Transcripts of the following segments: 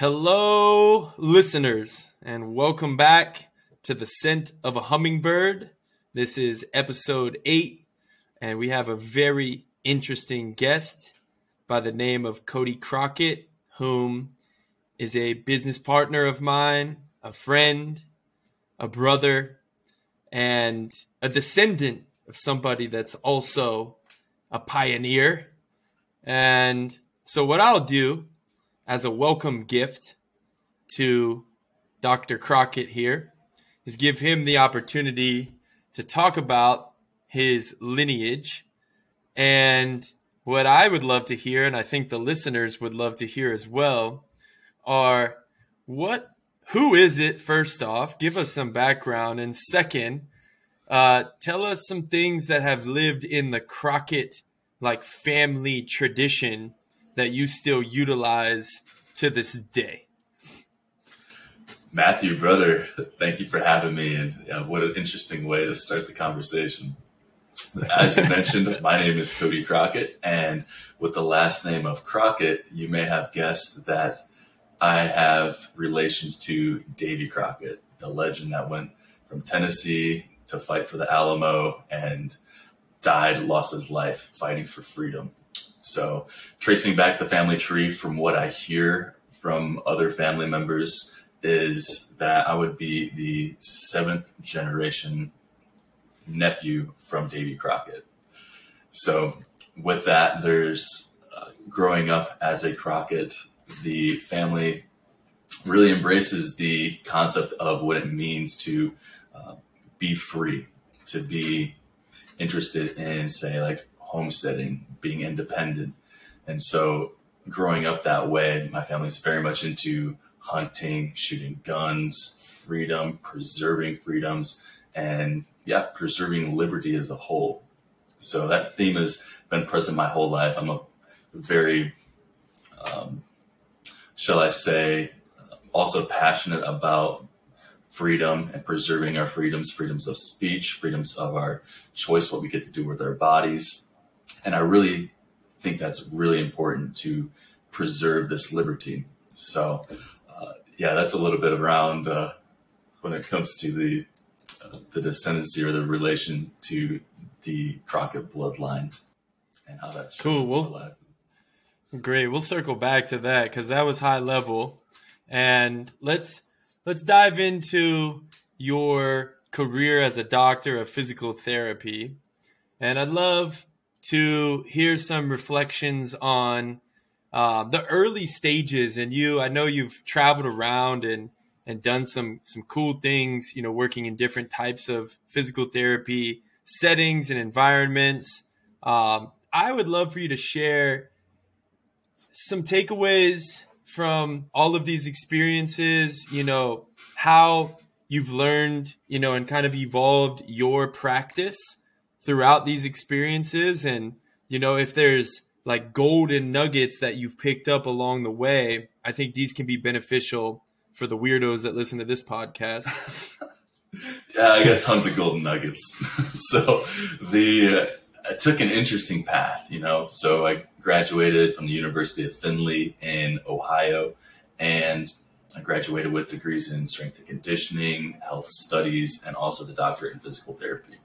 Hello, listeners, and welcome back to the scent of a hummingbird. This is episode eight, and we have a very interesting guest by the name of Cody Crockett, whom is a business partner of mine, a friend, a brother, and a descendant of somebody that's also a pioneer. And so, what I'll do as a welcome gift to Dr. Crockett here is give him the opportunity to talk about his lineage. And what I would love to hear, and I think the listeners would love to hear as well, are what who is it first off give us some background and second uh, tell us some things that have lived in the crockett like family tradition that you still utilize to this day? Matthew, brother, thank you for having me. And yeah, what an interesting way to start the conversation. As you mentioned, my name is Cody Crockett. And with the last name of Crockett, you may have guessed that I have relations to Davy Crockett, the legend that went from Tennessee to fight for the Alamo and died, lost his life fighting for freedom. So, tracing back the family tree from what I hear from other family members is that I would be the seventh generation nephew from Davy Crockett. So, with that, there's uh, growing up as a Crockett, the family really embraces the concept of what it means to uh, be free, to be interested in, say, like homesteading, being independent. And so growing up that way, my family's very much into hunting, shooting guns, freedom, preserving freedoms, and yeah, preserving liberty as a whole. So that theme has been present my whole life. I'm a very, um, shall I say, also passionate about freedom and preserving our freedoms, freedoms of speech, freedoms of our choice, what we get to do with our bodies, and I really think that's really important to preserve this liberty. So, uh, yeah, that's a little bit around uh, when it comes to the uh, the descendancy or the relation to the Crockett bloodline and how that's cool. Well, great. We'll circle back to that because that was high level, and let's let's dive into your career as a doctor of physical therapy. And I'd love to hear some reflections on uh, the early stages. And you, I know you've traveled around and and done some some cool things. You know, working in different types of physical therapy settings and environments. Um, I would love for you to share some takeaways from all of these experiences. You know, how you've learned, you know, and kind of evolved your practice throughout these experiences. And you know if there's like golden nuggets that you've picked up along the way i think these can be beneficial for the weirdos that listen to this podcast. Yeah i got tons of golden nuggets. So the i took an interesting path you know? So i graduated from the university of findlay in ohio and I graduated with degrees in strength and conditioning, health studies, and also the doctorate in physical therapy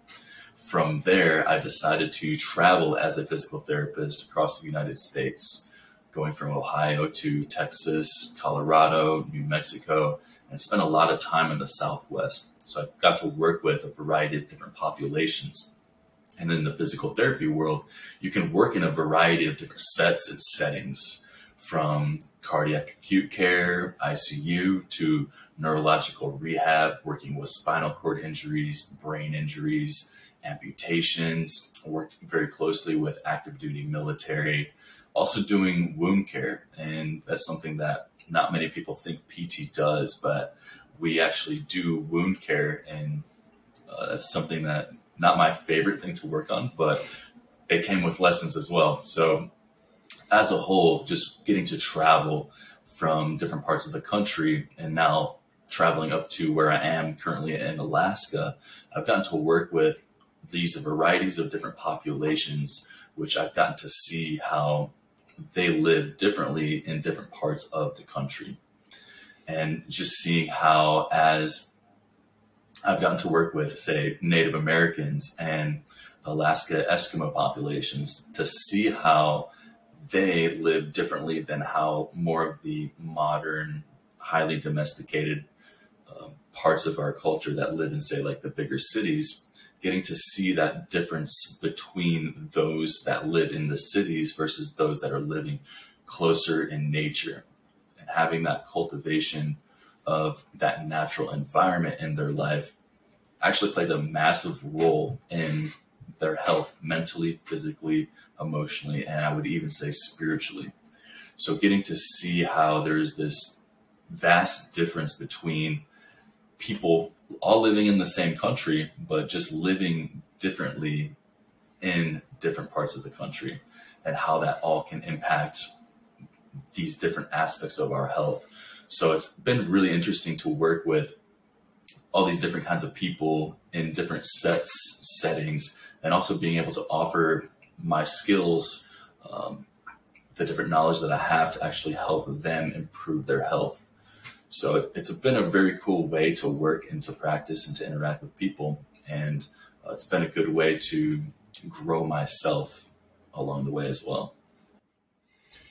from there, I decided to travel as a physical therapist across the United States, going from Ohio to Texas, Colorado, New Mexico, and spent a lot of time in the Southwest. So I got to work with a variety of different populations. And in the physical therapy world, you can work in a variety of different sets and settings from cardiac acute care, ICU, to neurological rehab, working with spinal cord injuries, brain injuries, amputations, worked very closely with active duty military, also doing wound care. And that's something that not many people think PT does, but we actually do wound care. And uh, that's something that not my favorite thing to work on, but it came with lessons as well. So, as a whole, just getting to travel from different parts of the country and now traveling up to where I am currently in Alaska, I've gotten to work with these varieties of different populations, which I've gotten to see how they live differently in different parts of the country. and just seeing how as I've gotten to work with, say, Native Americans and Alaska Eskimo populations to see how they live differently than how more of the modern, highly domesticated uh, parts of our culture that live in, say, like the bigger cities, getting to see that difference between those that live in the cities versus those that are living closer in nature and having that cultivation of that natural environment in their life actually plays a massive role in their health mentally, physically, emotionally, and I would even say spiritually. So, getting to see how there's this vast difference between people all living in the same country, but just living differently in different parts of the country, and how that all can impact these different aspects of our health. So, it's been really interesting to work with all these different kinds of people in different sets settings and also being able to offer my skills um, the different knowledge that i have to actually help them improve their health so it, it's been a very cool way to work and to practice and to interact with people. And uh, it's been a good way to grow myself along the way as well.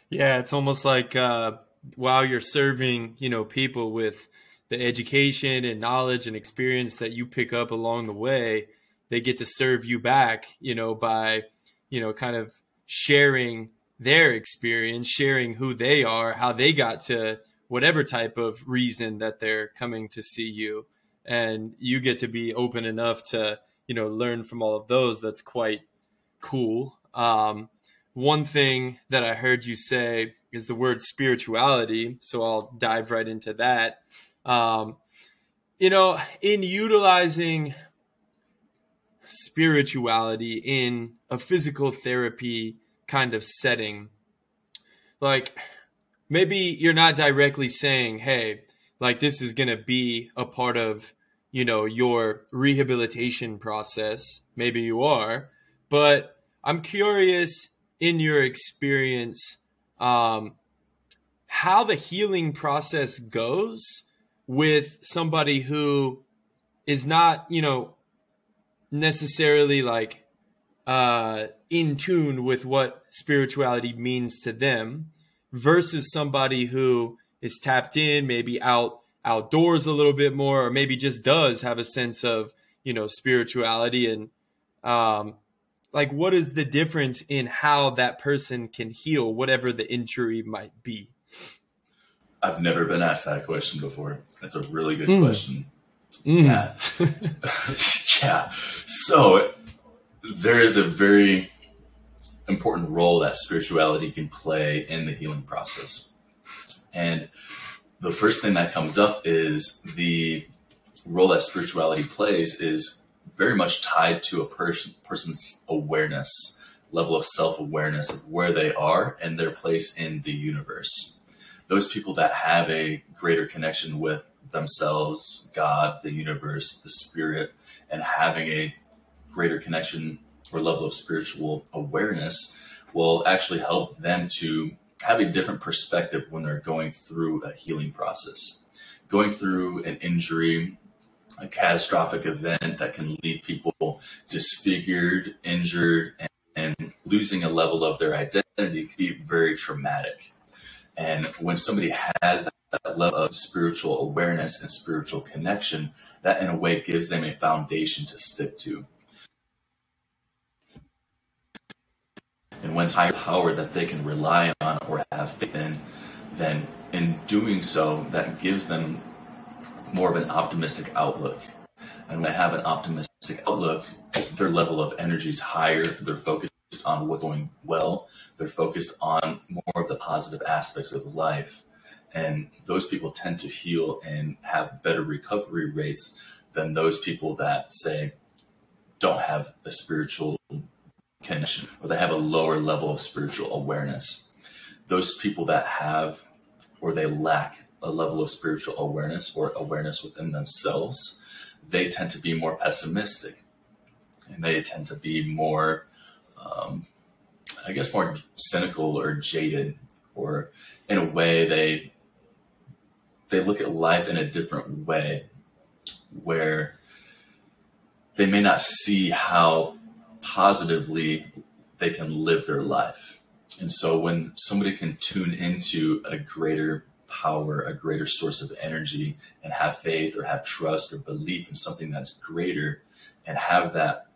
Yeah it's almost like uh, while you're serving you know people with the education and knowledge and experience that you pick up along the way, they get to serve you back, you know, by, you know, kind of sharing their experience, sharing who they are, how they got to whatever type of reason that they're coming to see you. And you get to be open enough to, you know, learn from all of those. That's quite cool. Um, one thing that I heard you say is the word spirituality. So I'll dive right into that. Um, you know, in utilizing spirituality in a physical therapy kind of setting, like maybe you're not directly saying, hey, like this is going to be a part of, you know, your rehabilitation process. Maybe you are, but I'm curious in your experience um, how the healing process goes with somebody who is not, you know, necessarily like uh, in tune with what spirituality means to them versus somebody who is tapped in, maybe out outdoors a little bit more, or maybe just does have a sense of, you know, spirituality and um, like what is the difference in how that person can heal whatever the injury might be? I've never been asked that question before. That's a really good mm. question. Mm. Yeah. yeah. So there is a very important role that spirituality can play in the healing process. And the first thing that comes up is the role that spirituality plays is very much tied to a person person's awareness, level of self-awareness of where they are and their place in the universe those people that have a greater connection with themselves, God, the universe, the spirit, and having a greater connection or level of spiritual awareness will actually help them to have a different perspective when they're going through a healing process. Going through an injury, a catastrophic event that can leave people disfigured, injured, and, and losing a level of their identity can be very traumatic. And when somebody has that level of spiritual awareness and spiritual connection, that in a way gives them a foundation to stick to. And when it's higher power that they can rely on or have faith in, then in doing so, that gives them more of an optimistic outlook. And when they have an optimistic outlook, their level of energy is higher, they're focused on what's going well. They're focused on more of the positive aspects of life. And those people tend to heal and have better recovery rates than those people that say don't have a spiritual connection or they have a lower level of spiritual awareness. Those people that have or they lack a level of spiritual awareness or awareness within themselves, they tend to be more pessimistic and they tend to be more um, I guess, more cynical or jaded, or in a way they they look at life in a different way where they may not see how positively they can live their life. And so when somebody can tune into a greater power, a greater source of energy, and have faith or have trust or belief in something that's greater, and have that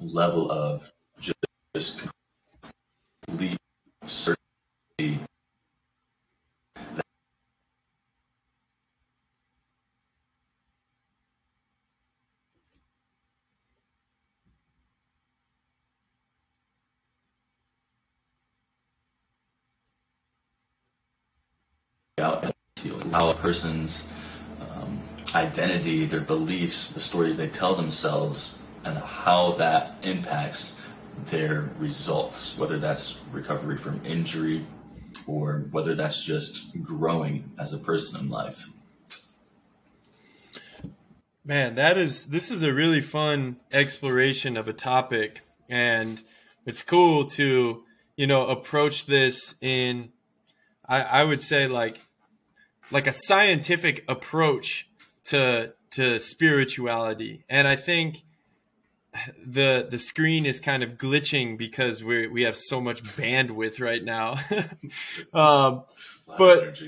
level of just complete certainty out how a person's um, identity, their beliefs, the stories they tell themselves, and how that impacts their results, whether that's recovery from injury or whether that's just growing as a person in life. Man, that is this is a really fun exploration of a topic and it's cool to, you know, approach this in I, I would say like like a scientific approach to to spirituality. And I think the the screen is kind of glitching because we we have so much bandwidth right now. um, but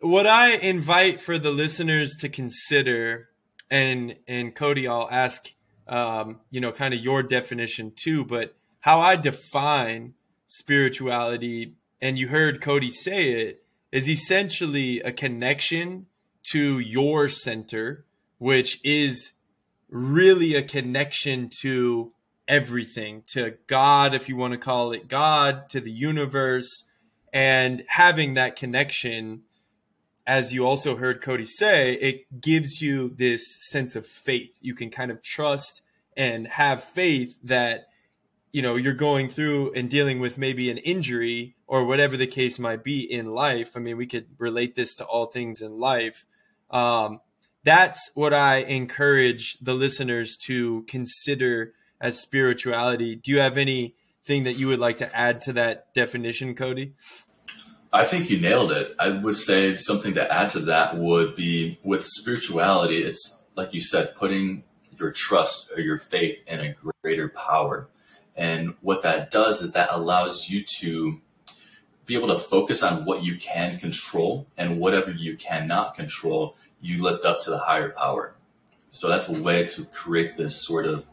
what I invite for the listeners to consider, and and Cody, I'll ask, um, you know, kind of your definition too, but how I define spirituality, and you heard Cody say it, is essentially a connection to your center, which is really a connection to everything, to God, if you want to call it God, to the universe, and having that connection. As you also heard Cody say, it gives you this sense of faith. You can kind of trust and have faith that you know you're going through and dealing with maybe an injury or whatever the case might be in life i mean we could relate this to all things in life. Um, that's what i encourage the listeners to consider as spirituality. Do you have anything that you would like to add to that definition cody? I think you nailed it. I would say something to add to that would be with spirituality it's like you said putting your trust or your faith in a greater power. And what that does is that allows you to be able to focus on what you can control and whatever you cannot control, you lift up to the higher power. So that's a way to create this sort of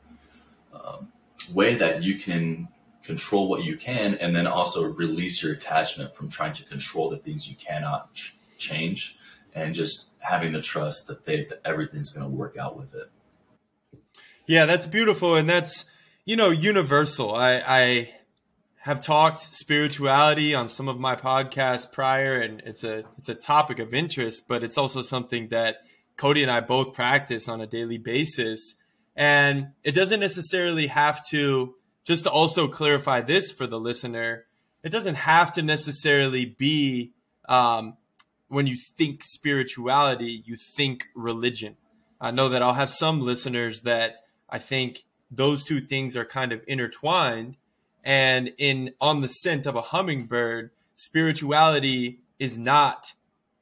um, way that you can control what you can and then also release your attachment from trying to control the things you cannot ch- change and just having the trust, the faith that everything's going to work out with it. Yeah, that's beautiful. And that's, you know, universal. I, I have talked spirituality on some of my podcasts prior, and it's a it's a topic of interest, but it's also something that Cody and I both practice on a daily basis. And it doesn't necessarily have to just to also clarify this for the listener. It doesn't have to necessarily be um, when you think spirituality, you think religion. I know that I'll have some listeners that I think those two things are kind of intertwined and in on the scent of a hummingbird spirituality is not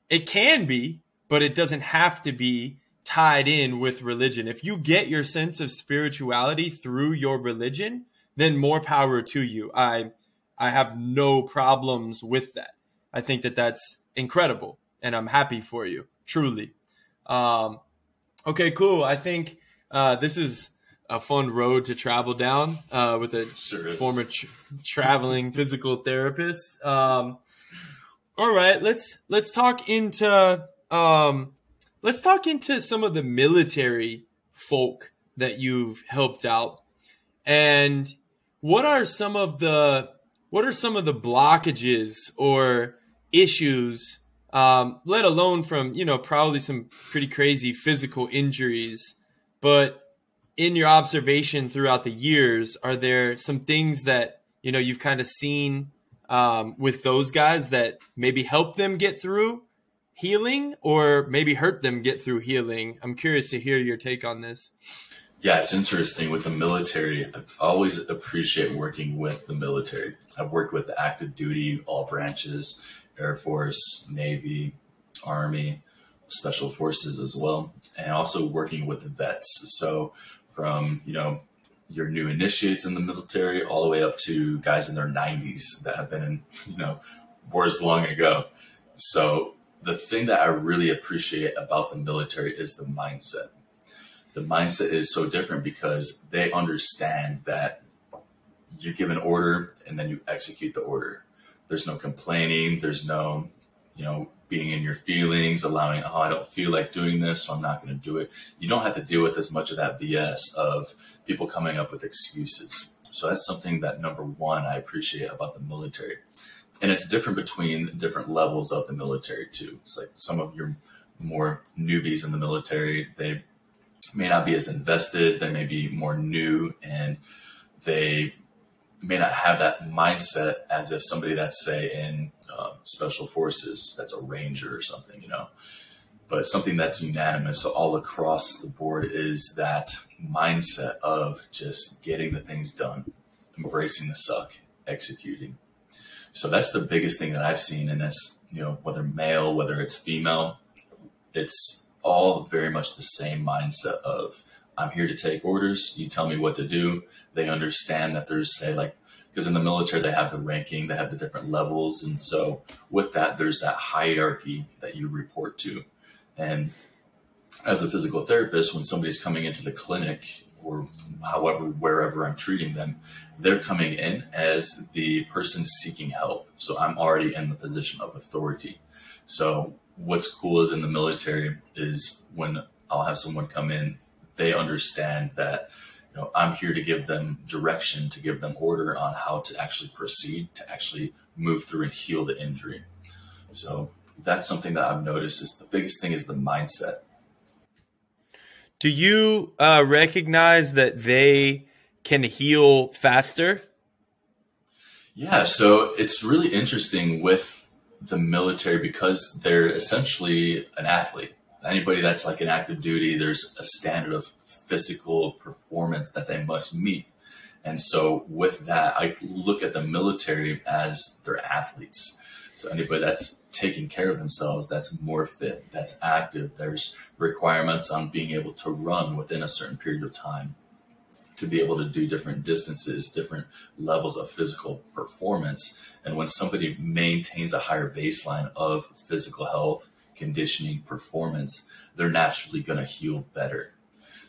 it can be but it doesn't have to be tied in with religion. If you get your sense of spirituality through your religion then more power to you. I i have no problems with that. I think that that's incredible and i'm happy for you truly. Um okay cool. I think uh this is a fun road to travel down uh, with a sure former tra- traveling physical therapist. Um, all right, let's let's talk into um, let's talk into some of the military folk that you've helped out, and what are some of the what are some of the blockages or issues, um, let alone from you know probably some pretty crazy physical injuries, but in your observation throughout the years, are there some things that you know you've kind of seen um, with those guys that maybe help them get through healing, or maybe hurt them get through healing? I'm curious to hear your take on this. Yeah, it's interesting with the military. I always appreciate working with the military. I've worked with the active duty, all branches, Air Force, Navy, Army, Special Forces as well, and also working with vets. So from you know your new initiates in the military all the way up to guys in their 90s that have been in you know wars long ago. So the thing that I really appreciate about the military is the mindset. The mindset is so different because they understand that you give an order and then you execute the order. There's no complaining. There's no, you know, being in your feelings, allowing, oh, I don't feel like doing this, so I'm not going to do it. You don't have to deal with as much of that BS of people coming up with excuses. So that's something that number one I appreciate about the military. And it's different between different levels of the military too. It's like some of your more newbies in the military, they may not be as invested, they may be more new and they may not have that mindset as if somebody that's say in um, special forces that's a ranger or something you know but something that's unanimous all across the board is that mindset of just getting the things done embracing the suck executing so that's the biggest thing that i've seen and that's you know whether male whether it's female it's all very much the same mindset of I'm here to take orders. You tell me what to do. They understand that there's say like because in the military they have the ranking, they have the different levels, and so with that there's that hierarchy that you report to. And as a physical therapist, when somebody's coming into the clinic or however wherever I'm treating them, they're coming in as the person seeking help. So I'm already in the position of authority. So what's cool is in the military is when I'll have someone come in they understand that you know I'm here to give them direction, to give them order on how to actually proceed, to actually move through and heal the injury. So that's something that I've noticed is the biggest thing is the mindset. Do you uh, recognize that they can heal faster? Yeah, so it's really interesting with the military because they're essentially an athlete anybody that's like an active duty, there's a standard of physical performance that they must meet. And so with that, I look at the military as their athletes. So anybody that's taking care of themselves, that's more fit, that's active. There's requirements on being able to run within a certain period of time, to be able to do different distances, different levels of physical performance. And when somebody maintains a higher baseline of physical health, conditioning, performance, they're naturally going to heal better.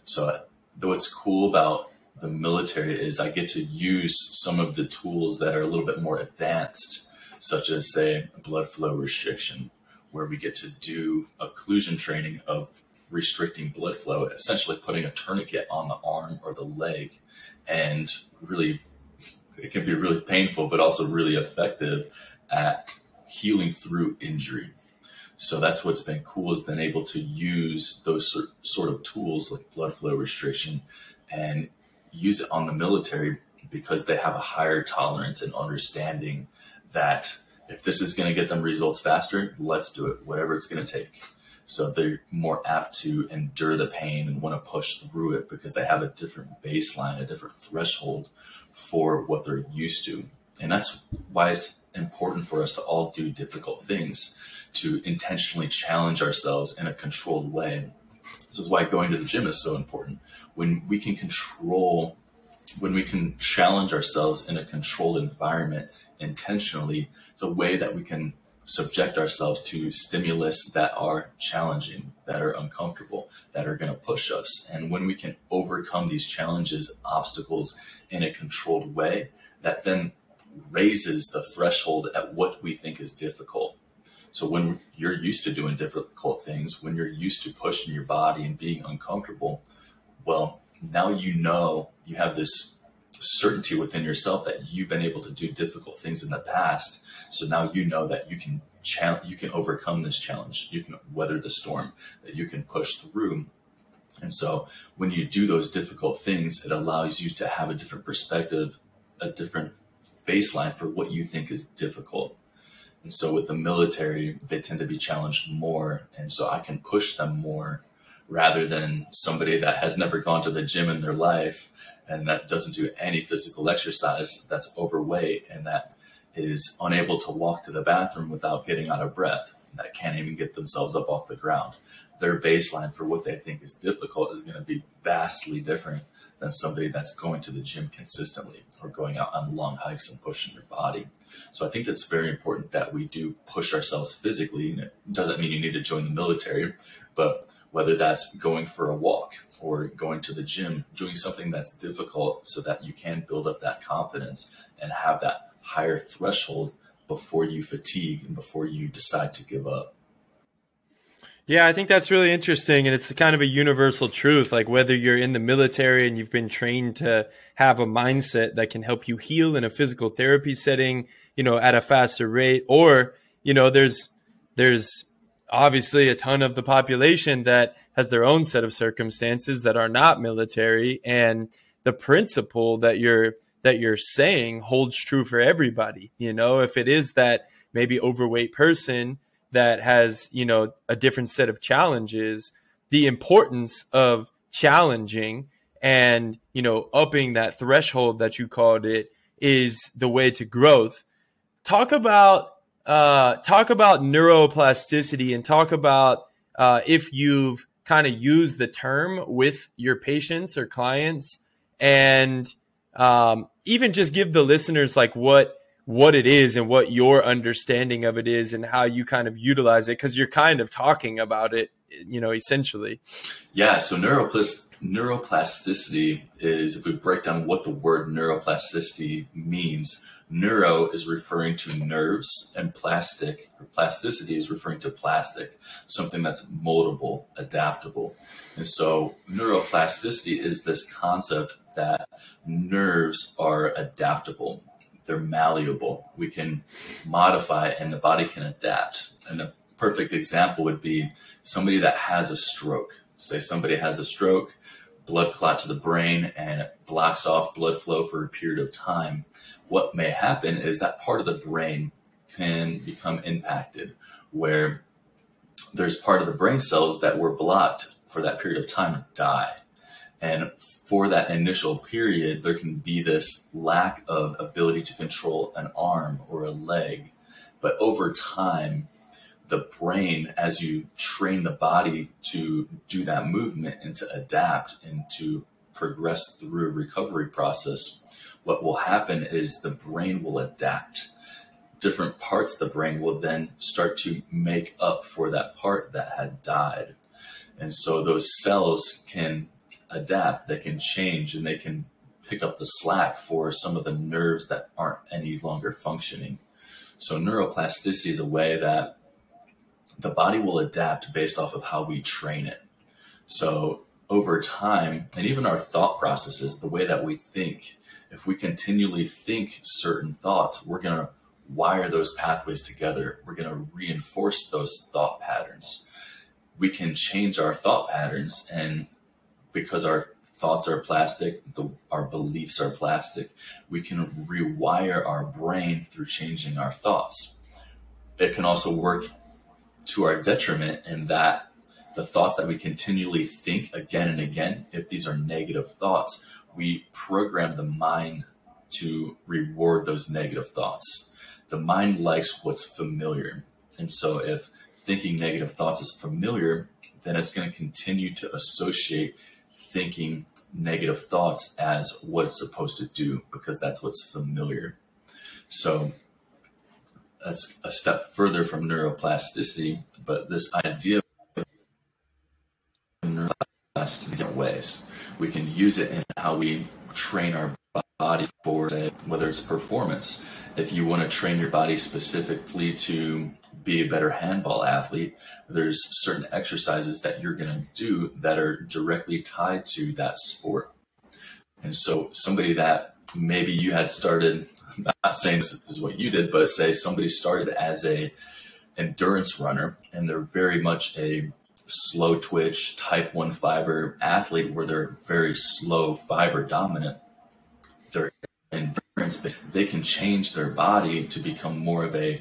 So, what's cool about the military is I get to use some of the tools that are a little bit more advanced, such as, say, blood flow restriction, where we get to do occlusion training of restricting blood flow, essentially putting a tourniquet on the arm or the leg, and really, it can be really painful, but also really effective at healing through injury. So that's what's been cool has been able to use those sort of tools like blood flow restriction and use it on the military because they have a higher tolerance and understanding that if this is going to get them results faster, let's do it, whatever it's going to take. So they're more apt to endure the pain and want to push through it because they have a different baseline, a different threshold for what they're used to. And that's why it's important for us to all do difficult things to intentionally challenge ourselves in a controlled way. This is why going to the gym is so important. When we can control, when we can challenge ourselves in a controlled environment intentionally, it's a way that we can subject ourselves to stimulus that are challenging, that are uncomfortable, that are going to push us. And when we can overcome these challenges, obstacles in a controlled way, that then raises the threshold at what we think is difficult. So when you're used to doing difficult things, when you're used to pushing your body and being uncomfortable, well, now you know you have this certainty within yourself that you've been able to do difficult things in the past. So now you know that you can cha- you can overcome this challenge. You can weather the storm. That you can push through. And so when you do those difficult things, it allows you to have a different perspective, a different baseline for what you think is difficult. And so with the military, they tend to be challenged more. And so I can push them more rather than somebody that has never gone to the gym in their life and that doesn't do any physical exercise, that's overweight and that is unable to walk to the bathroom without getting out of breath. that can't even get themselves up off the ground. Their baseline for what they think is difficult is going to be vastly different than somebody that's going to the gym consistently or going out on long hikes and pushing their body. So I think that's very important that we do push ourselves physically. And it doesn't mean you need to join the military, but whether that's going for a walk or going to the gym, doing something that's difficult so that you can build up that confidence and have that higher threshold before you fatigue and before you decide to give up. Yeah, I think that's really interesting. And it's kind of a universal truth. Like whether you're in the military and you've been trained to have a mindset that can help you heal in a physical therapy setting, you know, at a faster rate, or, you know, there's, there's obviously a ton of the population that has their own set of circumstances that are not military. And the principle that you're, that you're saying holds true for everybody. You know, if it is that maybe overweight person that has, you know, a different set of challenges, the importance of challenging and, you know, upping that threshold that you called it is the way to growth. Talk about uh, talk about neuroplasticity and talk about uh, if you've kind of used the term with your patients or clients and um, even just give the listeners like what what it is and what your understanding of it is and how you kind of utilize it because you're kind of talking about it you know essentially. Yeah so neuroplasticity neuroplasticity is if we break down what the word neuroplasticity means neuro is referring to nerves and plastic or plasticity is referring to plastic something that's moldable adaptable. And so neuroplasticity is this concept that nerves are adaptable they're malleable. We can modify and the body can adapt. And a perfect example would be somebody that has a stroke. Say somebody has a stroke, blood clot to the brain, and it blocks off blood flow for a period of time. What may happen is that part of the brain can become impacted where there's part of the brain cells that were blocked for that period of time die. And for that initial period, there can be this lack of ability to control an arm or a leg. But over time, the brain, as you train the body to do that movement and to adapt and to progress through a recovery process, what will happen is the brain will adapt. Different parts of the brain will then start to make up for that part that had died. And so those cells can adapt, they can change, and they can pick up the slack for some of the nerves that aren't any longer functioning. So, neuroplasticity is a way that the body will adapt based off of how we train it. So, over time, and even our thought processes, the way that we think, if we continually think certain thoughts, we're going to wire those pathways together. We're going to reinforce those thought patterns. We can change our thought patterns and because our thoughts are plastic, the, our beliefs are plastic, we can rewire our brain through changing our thoughts. It can also work to our detriment in that the thoughts that we continually think again and again, if these are negative thoughts, we program the mind to reward those negative thoughts. The mind likes what's familiar. And so if thinking negative thoughts is familiar, then it's going to continue to associate thinking negative thoughts as what it's supposed to do because that's what's familiar. So that's a step further from neuroplasticity, but this idea of neuroplasticity in different ways. We can use it in how we train our body for, say, whether it's performance. If you want to train your body specifically to be a better handball athlete, there's certain exercises that you're going to do that are directly tied to that sport. And so, somebody that maybe you had started, I'm not saying this is what you did, but say somebody started as a endurance runner and they're very much a slow twitch type 1 fiber athlete where they're very slow fiber dominant their endurance they can change their body to become more of a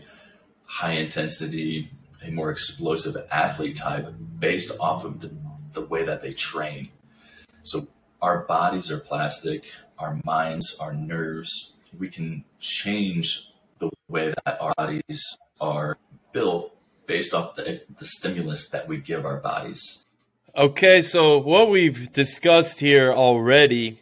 high intensity, a more explosive athlete type based off of the, the way that they train. So our bodies are plastic, our minds, our nerves. We can change the way that our bodies are built based off the, the stimulus that we give our bodies. Okay, so what we've discussed here already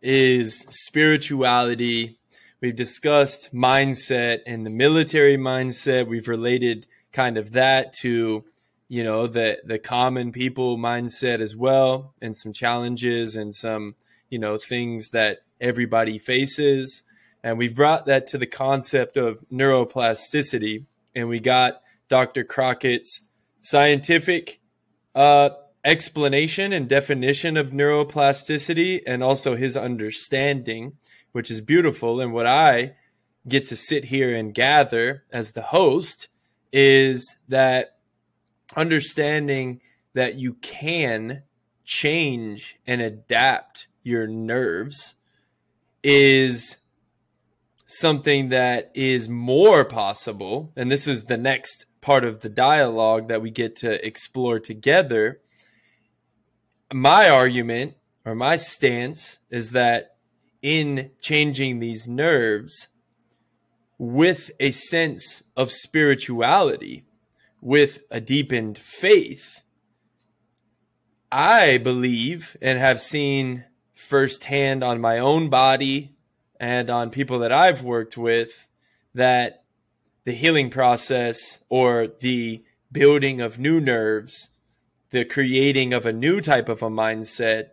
is spirituality. We've discussed mindset and the military mindset. We've related kind of that to, you know, the the common people mindset as well and some challenges and some, you know, things that everybody faces. And we've brought that to the concept of neuroplasticity and we got Dr. Crockett's scientific uh, explanation and definition of neuroplasticity and also his understanding, which is beautiful. And what I get to sit here and gather as the host is that understanding that you can change and adapt your nerves is something that is more possible. And this is the next part of the dialogue that we get to explore together my argument or my stance is that in changing these nerves with a sense of spirituality, with a deepened faith, I believe and have seen firsthand on my own body and on people that I've worked with that the healing process or the building of new nerves the creating of a new type of a mindset,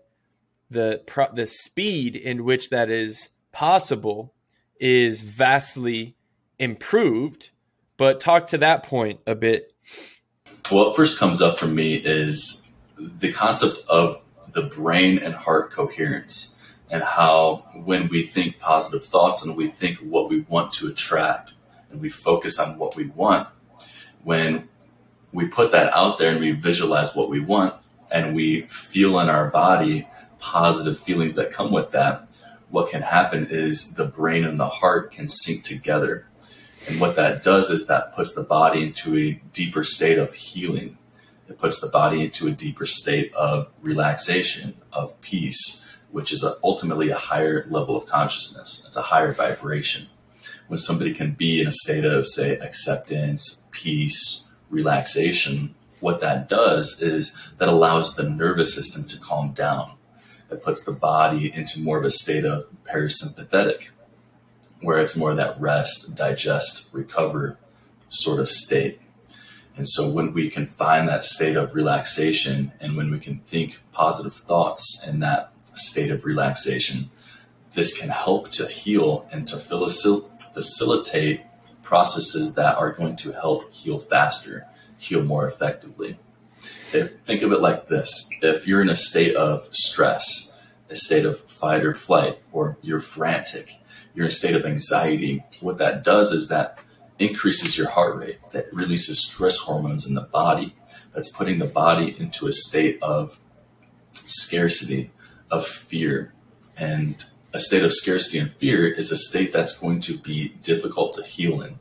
the the speed in which that is possible is vastly improved. But talk to that point a bit. What first comes up for me is the concept of the brain and heart coherence and how when we think positive thoughts and we think what we want to attract and we focus on what we want, when we put that out there and we visualize what we want and we feel in our body positive feelings that come with that, what can happen is the brain and the heart can sync together. And what that does is that puts the body into a deeper state of healing. It puts the body into a deeper state of relaxation, of peace, which is a, ultimately a higher level of consciousness. It's a higher vibration. When somebody can be in a state of, say, acceptance, peace, relaxation, what that does is that allows the nervous system to calm down. It puts the body into more of a state of parasympathetic, where it's more that rest, digest, recover sort of state. And so when we can find that state of relaxation and when we can think positive thoughts in that state of relaxation, this can help to heal and to facilitate processes that are going to help heal faster, heal more effectively. Think of it like this if you're in a state of stress, a state of fight or flight, or you're frantic, you're in a state of anxiety, what that does is that increases your heart rate, that releases stress hormones in the body, that's putting the body into a state of scarcity, of fear. And a state of scarcity and fear is a state that's going to be difficult to heal in.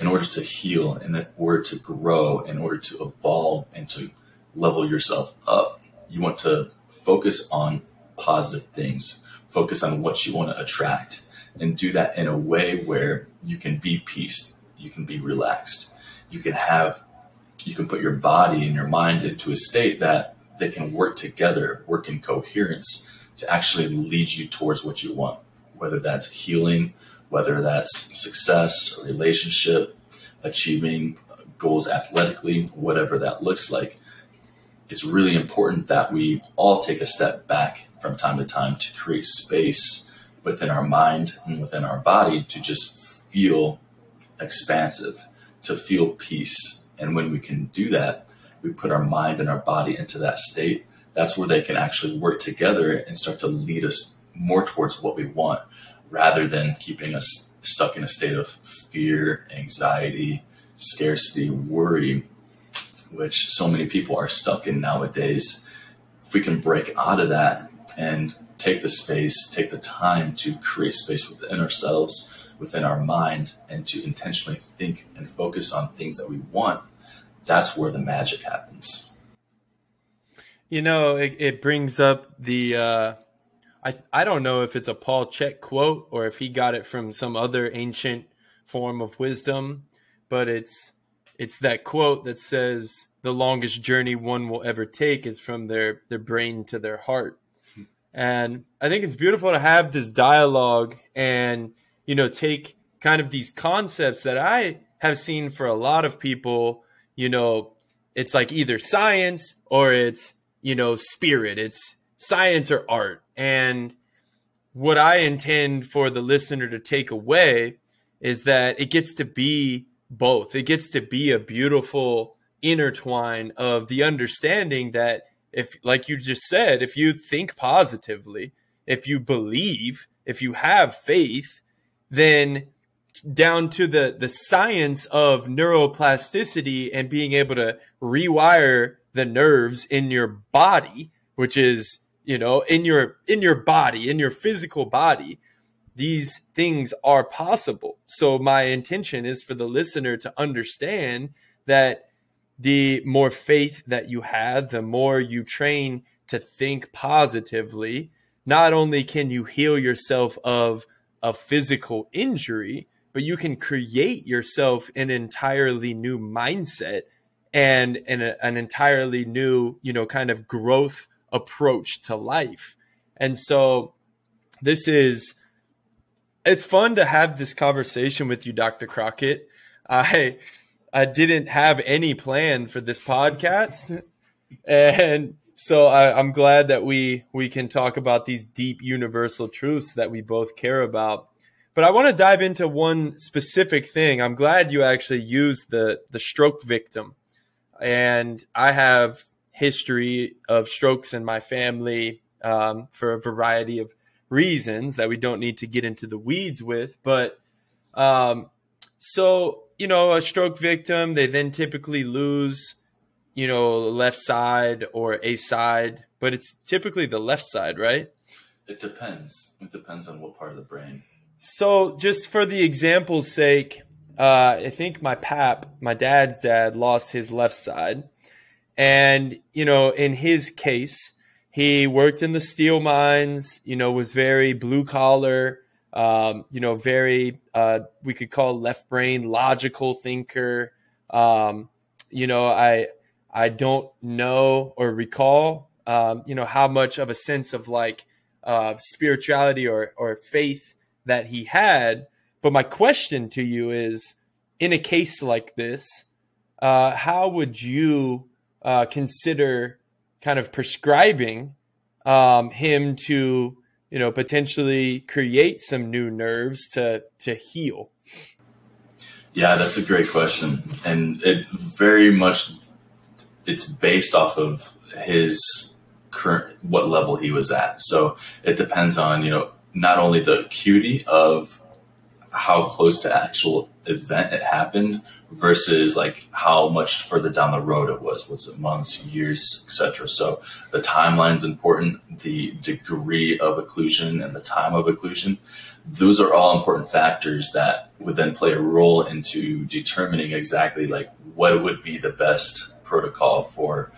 In order to heal, in order to grow, in order to evolve and to level yourself up, you want to focus on positive things, focus on what you want to attract, and do that in a way where you can be peace, you can be relaxed, you can have, you can put your body and your mind into a state that they can work together, work in coherence to actually lead you towards what you want, whether that's healing, whether that's success, relationship, achieving goals athletically, whatever that looks like. It's really important that we all take a step back from time to time to create space within our mind and within our body to just feel expansive, to feel peace. And when we can do that, we put our mind and our body into that state that's where they can actually work together and start to lead us more towards what we want rather than keeping us stuck in a state of fear, anxiety, scarcity, worry, which so many people are stuck in nowadays. If we can break out of that and take the space, take the time to create space within ourselves, within our mind, and to intentionally think and focus on things that we want, that's where the magic happens. You know, it, it brings up the. Uh, I I don't know if it's a Paul Chek quote or if he got it from some other ancient form of wisdom, but it's it's that quote that says the longest journey one will ever take is from their their brain to their heart. And I think it's beautiful to have this dialogue and you know take kind of these concepts that I have seen for a lot of people, you know, it's like either science or it's, you know, spirit. It's science or art. And what I intend for the listener to take away is that it gets to be both. It gets to be a beautiful intertwine of the understanding that if, like you just said, if you think positively, if you believe, if you have faith, then down to the the science of neuroplasticity and being able to rewire the nerves in your body which is you know in your in your body in your physical body these things are possible. So my intention is for the listener to understand that the more faith that you have the more you train to think positively. Not only can you heal yourself of a physical injury but you can create yourself an entirely new mindset and an, an entirely new, you know, kind of growth approach to life. And so this is it's fun to have this conversation with you, Dr. Crockett. I I didn't have any plan for this podcast. And so I, am glad that we we can talk about these deep universal truths that we both care about. But I want to dive into one specific thing. I'm glad you actually used the the stroke victim, and I have history of strokes in my family um, for a variety of reasons that we don't need to get into the weeds with. But um, so you know, a stroke victim, they then typically lose, you know, left side or a side, but it's typically the left side, right? It depends. It depends on what part of the brain. So, just for the example's sake, uh, I think my pap, my dad's dad, lost his left side. And, you know, in his case, he worked in the steel mines, you know, was very blue collar, um, you know, very, uh, we could call left brain logical thinker. Um, you know, I, I don't know or recall, um, you know, how much of a sense of like uh, spirituality or, or faith that he had. But my question to you is in a case like this, uh, how would you uh, consider kind of prescribing um, him to, you know, potentially create some new nerves to to heal? Yeah, that's a great question, and it very much it's based off of his current what level he was at. So it depends on you know not only the acuity of how close to actual event it happened versus like how much further down the road it was. Was it months years etc so the timeline is important the degree of occlusion and the time of occlusion those are all important factors that would then play a role into determining exactly like what would be the best protocol for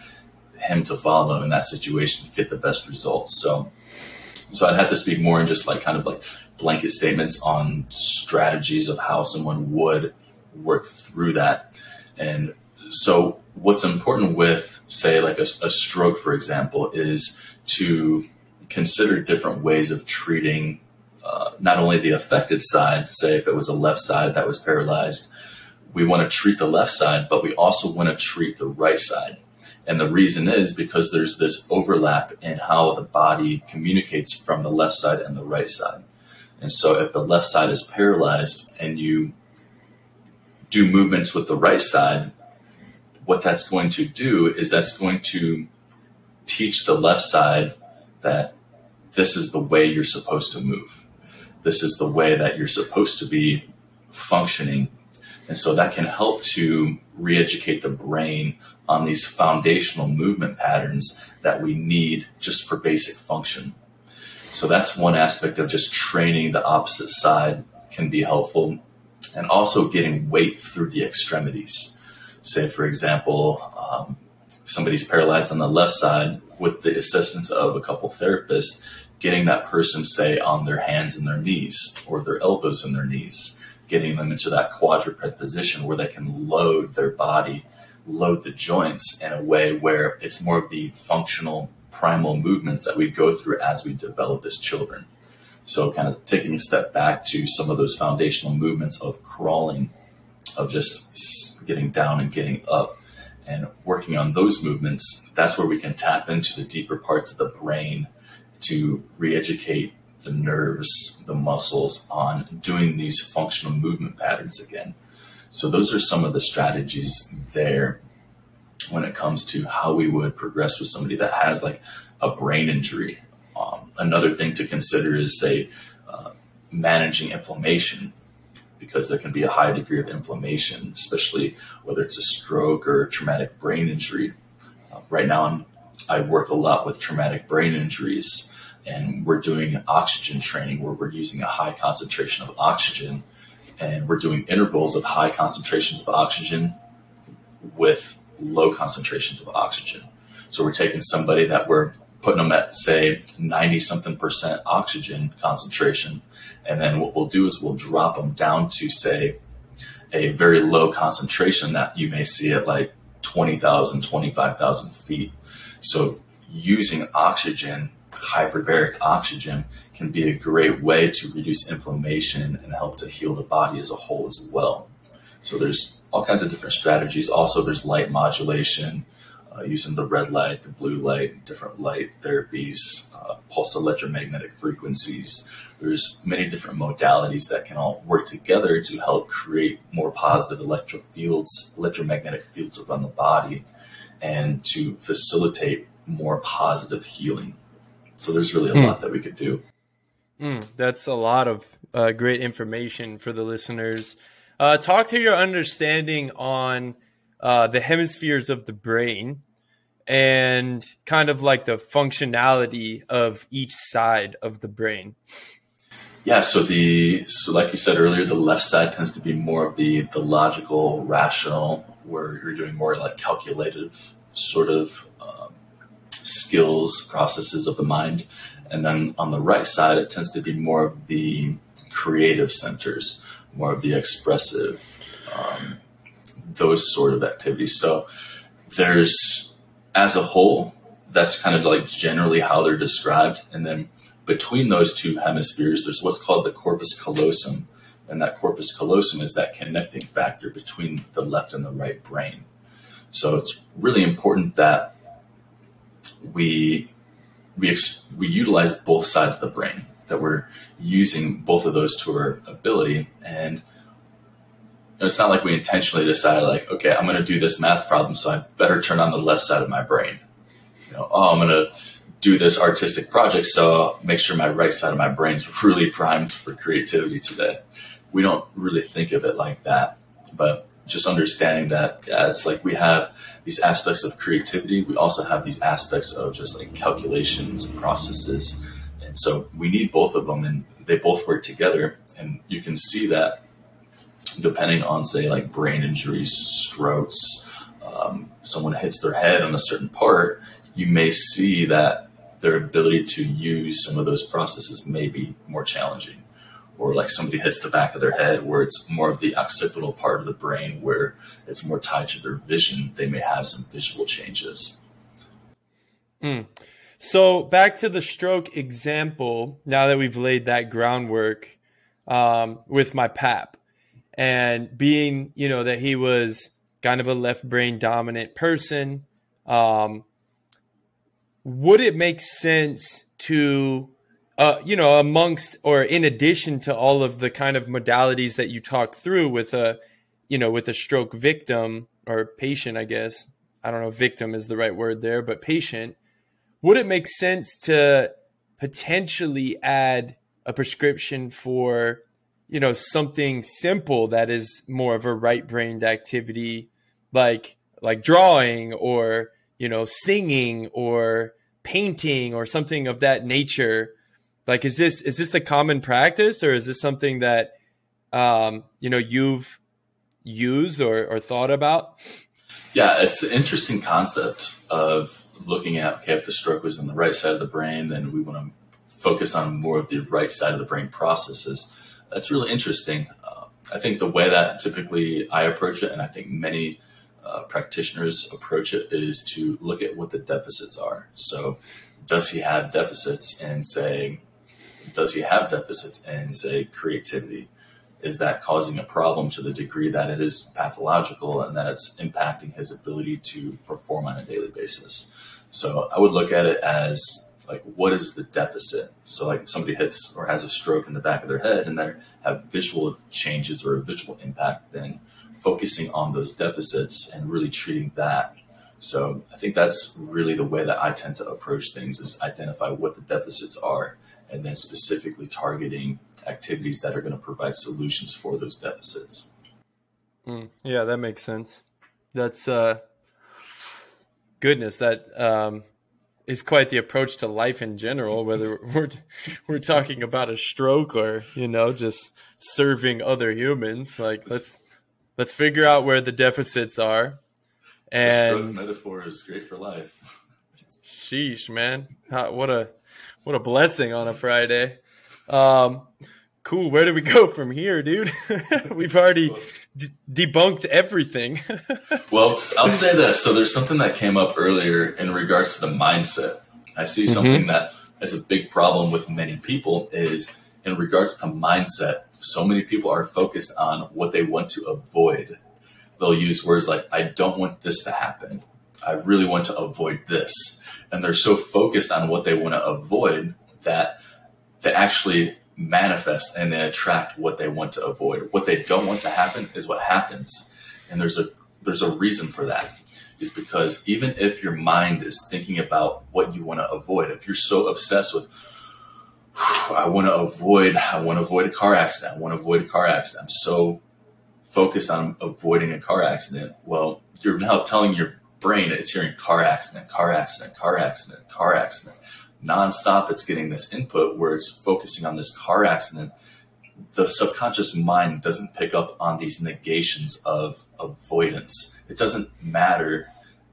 him to follow in that situation to get the best results. So so I'd have to speak more in just like kind of like blanket statements on strategies of how someone would work through that. And so what's important with say like a, a stroke, for example, is to consider different ways of treating uh, not only the affected side, say if it was a left side that was paralyzed, we want to treat the left side, but we also want to treat the right side. And the reason is because there's this overlap in how the body communicates from the left side and the right side. And so if the left side is paralyzed and you do movements with the right side, what that's going to do is that's going to teach the left side that this is the way you're supposed to move. This is the way that you're supposed to be functioning. And so that can help to re educate the brain on these foundational movement patterns that we need just for basic function. So that's one aspect of just training the opposite side can be helpful. And also getting weight through the extremities. Say, for example, um, somebody's paralyzed on the left side with the assistance of a couple therapists, getting that person, say, on their hands and their knees or their elbows and their knees, getting them into that quadruped position where they can load their body, load the joints in a way where it's more of the functional primal movements that we go through as we develop as children. So, kind of taking a step back to some of those foundational movements of crawling, of just getting down and getting up, and working on those movements, that's where we can tap into the deeper parts of the brain to re educate the nerves, the muscles on doing these functional movement patterns again. So, those are some of the strategies there when it comes to how we would progress with somebody that has like a brain injury. Um, another thing to consider is, say, uh, managing inflammation because there can be a high degree of inflammation, especially whether it's a stroke or a traumatic brain injury. Uh, right now, I'm, I work a lot with traumatic brain injuries and we're doing oxygen training where we're using a high concentration of oxygen and we're doing intervals of high concentrations of oxygen with low concentrations of oxygen. So we're taking somebody that we're putting them at say 90 something percent oxygen concentration and then what we'll do is we'll drop them down to say a very low concentration that you may see at like 20,000 25,000 feet. So using oxygen hyperbaric oxygen can be a great way to reduce inflammation and help to heal the body as a whole as well. So there's all kinds of different strategies. Also, there's light modulation uh, using the red light, the blue light, different light therapies, uh, pulsed electromagnetic frequencies. There's many different modalities that can all work together to help create more positive electro fields, electromagnetic fields around the body, and to facilitate more positive healing. So there's really a mm. lot that we could do. Mm, that's a lot of uh, great information for the listeners. Uh, talk to your understanding on uh, the hemispheres of the brain and kind of like the functionality of each side of the brain. Yeah, so the so like you said earlier, the left side tends to be more of the the logical, rational, where you're doing more like calculative sort of um, skills, processes of the mind. And then on the right side, it tends to be more of the creative centers, more of the expressive, um, those sort of activities. So there's, as a whole, that's kind of like generally how they're described. And then between those two hemispheres, there's what's called the corpus callosum. And that corpus callosum is that connecting factor between the left and the right brain. So it's really important that we we we utilize both sides of the brain that we're using both of those to our ability and it's not like we intentionally decide like okay i'm going to do this math problem so i better turn on the left side of my brain you know oh i'm going to do this artistic project so I'll make sure my right side of my brain's really primed for creativity today we don't really think of it like that but just understanding that yeah, it's like we have these aspects of creativity. We also have these aspects of just like calculations, processes. And so we need both of them and they both work together. And you can see that depending on, say, like brain injuries, strokes, um, someone hits their head on a certain part, you may see that their ability to use some of those processes may be more challenging or like somebody hits the back of their head where it's more of the occipital part of the brain where it's more tied to their vision, they may have some visual changes. Mm. So back to the stroke example, now that we've laid that groundwork um, with my pap and being, you know, that he was kind of a left brain dominant person, um, would it make sense to uh, you know, amongst or in addition to all of the kind of modalities that you talk through with a, you know, with a stroke victim or patient, I guess. I don't know, victim is the right word there, but patient. Would it make sense to potentially add a prescription for, you know, something simple that is more of a right brained activity, like like drawing or you know singing or painting or something of that nature like, is this is this a common practice, or is this something that um, you know you've used or, or thought about? Yeah, it's an interesting concept of looking at okay, if the stroke was on the right side of the brain, then we want to focus on more of the right side of the brain processes. That's really interesting. Uh, I think the way that typically I approach it, and I think many uh, practitioners approach it, is to look at what the deficits are. So, does he have deficits in say, does he have deficits in say creativity? Is that causing a problem to the degree that it is pathological and that it's impacting his ability to perform on a daily basis? So I would look at it as like what is the deficit? So like if somebody hits or has a stroke in the back of their head and they have visual changes or a visual impact then focusing on those deficits and really treating that. So i think that's really the way that i tend to approach things is identify what the deficits are and then specifically targeting activities that are going to provide solutions for those deficits. Mm, yeah that makes sense. That's uh goodness that um is quite the approach to life in general, whether we're we're talking about a stroke or you know just serving other humans. Like let's let's figure out where the deficits are. And the metaphor is great for life. Sheesh, man! How, what a what a blessing on a Friday. Um, cool. Where do we go from here, dude? We've already d- debunked everything. well, I'll say this. So there's something that came up earlier in regards to the mindset. I see mm-hmm. something that is a big problem with many people is in regards to mindset. So many people are focused on what they want to avoid. They'll use words like, I don't want this to happen. I really want to avoid this. And they're so focused on what they want to avoid that they actually manifest and they attract what they want to avoid. What they don't want to happen is what happens. And there's a there's a reason for that. Is because even if your mind is thinking about what you want to avoid, if you're so obsessed with I want to avoid I want to avoid a car accident, I want to avoid a car accident. I'm so focused on avoiding a car accident. Well, you're now telling your brain it's hearing car accident, car accident, car accident, car accident nonstop. It's getting this input where it's focusing on this car accident. The subconscious mind doesn't pick up on these negations of avoidance. It doesn't matter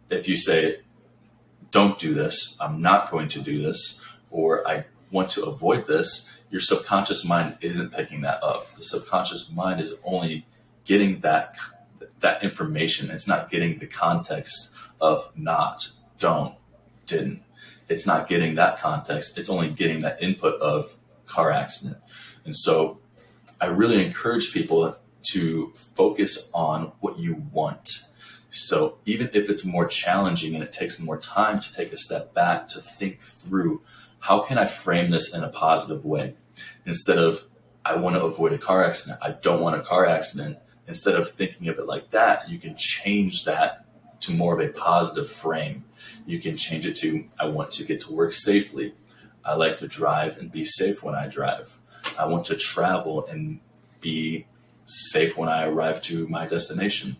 if you say don't do this. I'm not going to do this or i want to avoid this. Your subconscious mind isn't picking that up. The subconscious mind is only getting that that information. It's not getting the context of not don't didn't it's not getting that context. It's only getting that input of car accident. And so I really encourage people to focus on what you want. So even if it's more challenging and it takes more time to take a step back to think through how can I frame this in a positive way instead of I want to avoid a car accident. I don't want a car accident. Instead of thinking of it like that, you can change that to more of a positive frame. You can change it to I want to get to work safely. I like to drive and be safe when I drive. I want to travel and be safe when I arrive to my destination.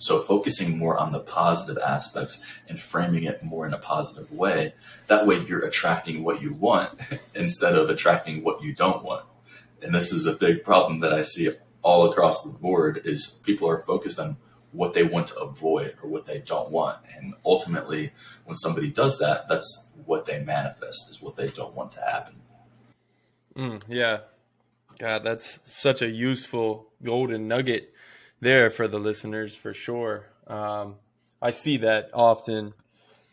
So, focusing more on the positive aspects and framing it more in a positive way, that way you're attracting what you want instead of attracting what you don't want. And this is a big problem that I see all across the board is people are focused on what they want to avoid or what they don't want. And ultimately, when somebody does that, that's what they manifest, is what they don't want to happen. Mm, yeah. God, that's such a useful golden nugget there for the listeners for sure. Um, I see that often,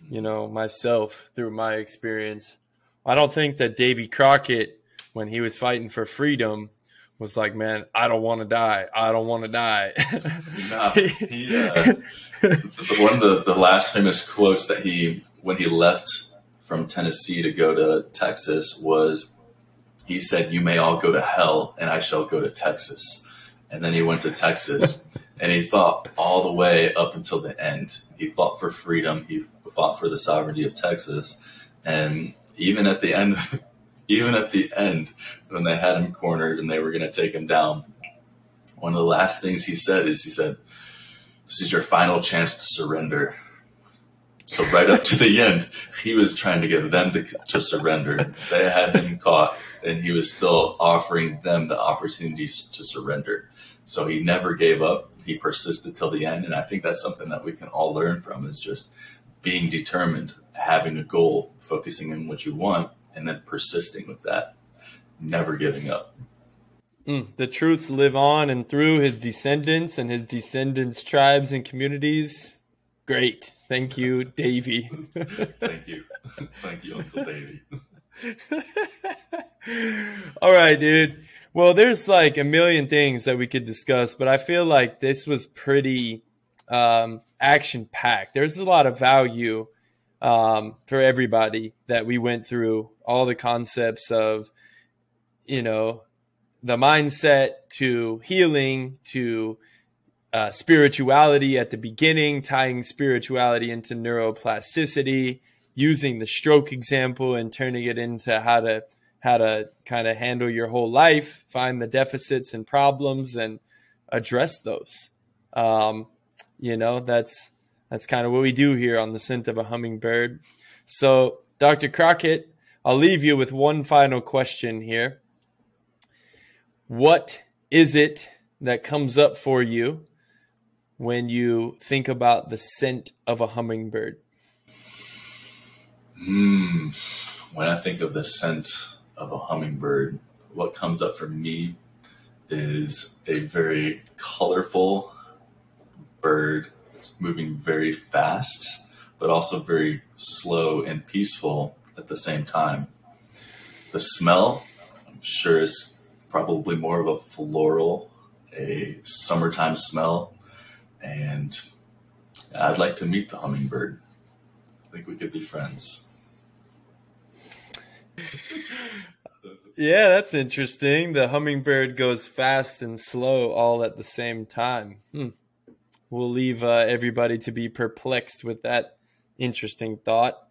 you know, myself through my experience. I don't think that Davy Crockett, when he was fighting for freedom, was like, man, I don't want to die. I don't want to die. no, he, uh, one of the, the last famous quotes that he, when he left from Tennessee to go to Texas, was he said, You may all go to hell, and I shall go to Texas. And then he went to Texas and he fought all the way up until the end. He fought for freedom, he fought for the sovereignty of Texas. And even at the end, even at the end when they had him cornered and they were going to take him down, one of the last things he said is he said, "This is your final chance to surrender." So right up to the end, he was trying to get them to, to surrender. They had him caught, and he was still offering them the opportunities to surrender. So he never gave up. He persisted till the end, and I think that's something that we can all learn from: is just being determined, having a goal, focusing on what you want, and then persisting with that, never giving up. Mm, the truths live on and through his descendants and his descendants' tribes and communities. Great. Thank you, Davy. Thank you. Thank you, Uncle Davy. All right, dude. Well, there's like a million things that we could discuss, but I feel like this was pretty um, action packed. There's a lot of value um, for everybody that we went through, all the concepts of, you know, the mindset to healing to uh, spirituality at the beginning, tying spirituality into neuroplasticity, using the stroke example and turning it into how to how to kind of handle your whole life, find the deficits and problems, and address those. Um, you know, that's that's kind of what we do here on the scent of a hummingbird. So, Dr. Crockett, I'll leave you with one final question here. What is it that comes up for you when you think about the scent of a hummingbird? Hmm. When I think of the scent of a hummingbird, what comes up for me is a very colorful bird moving very fast, but also very slow and peaceful at the same time. The smell, I'm sure, is probably more of a floral, a summertime smell. And I'd like to meet the hummingbird. I think we could be friends. Yeah, that's interesting. The hummingbird goes fast and slow all at the same time. Hmm. We'll leave uh, everybody to be perplexed with that interesting thought.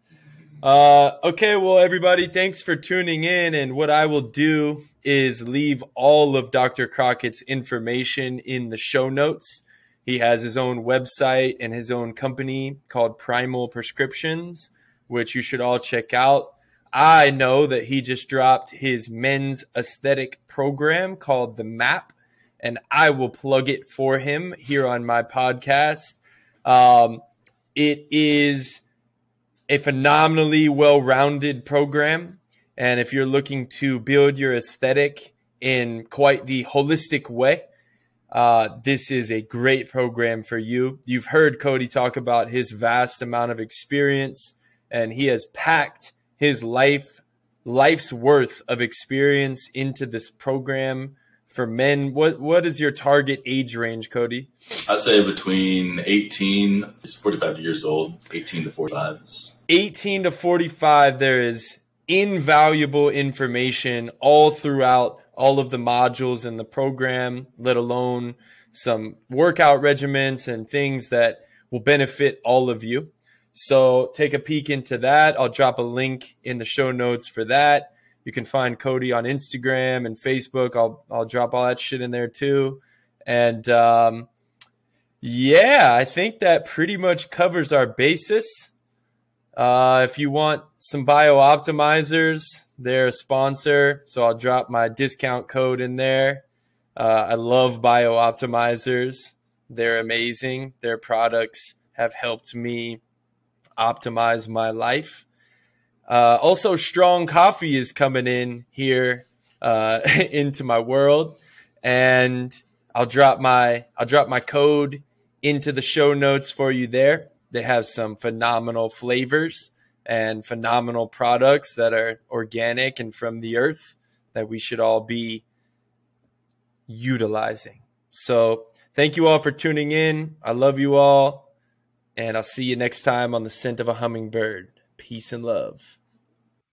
Uh, okay, well, everybody, thanks for tuning in. And what I will do is leave all of Dr. Crockett's information in the show notes. He has his own website and his own company called Primal Prescriptions, which you should all check out. I know that he just dropped his men's aesthetic program called The Map, and I will plug it for him here on my podcast. Um, it is a phenomenally well rounded program. And if you're looking to build your aesthetic in quite the holistic way, uh, this is a great program for you. You've heard Cody talk about his vast amount of experience, and he has packed his life life's worth of experience into this program for men. What what is your target age range, Cody? I'd say between 18 45 years old, 18 to 45. 18 to 45 there is invaluable information all throughout all of the modules in the program, let alone some workout regimens and things that will benefit all of you. So take a peek into that. I'll drop a link in the show notes for that. You can find Cody on Instagram and Facebook. I'll I'll drop all that shit in there too. And um, yeah, I think that pretty much covers our basis. Uh, if you want some BioOptimizers, they're a sponsor, so I'll drop my discount code in there. Uh, I love BioOptimizers; they're amazing. Their products have helped me optimize my life. Uh, also, strong coffee is coming in here uh, into my world, and I'll drop my I'll drop my code into the show notes for you there. They have some phenomenal flavors and phenomenal products that are organic and from the earth that we should all be utilizing. So, thank you all for tuning in. I love you all. And I'll see you next time on the scent of a hummingbird. Peace and love.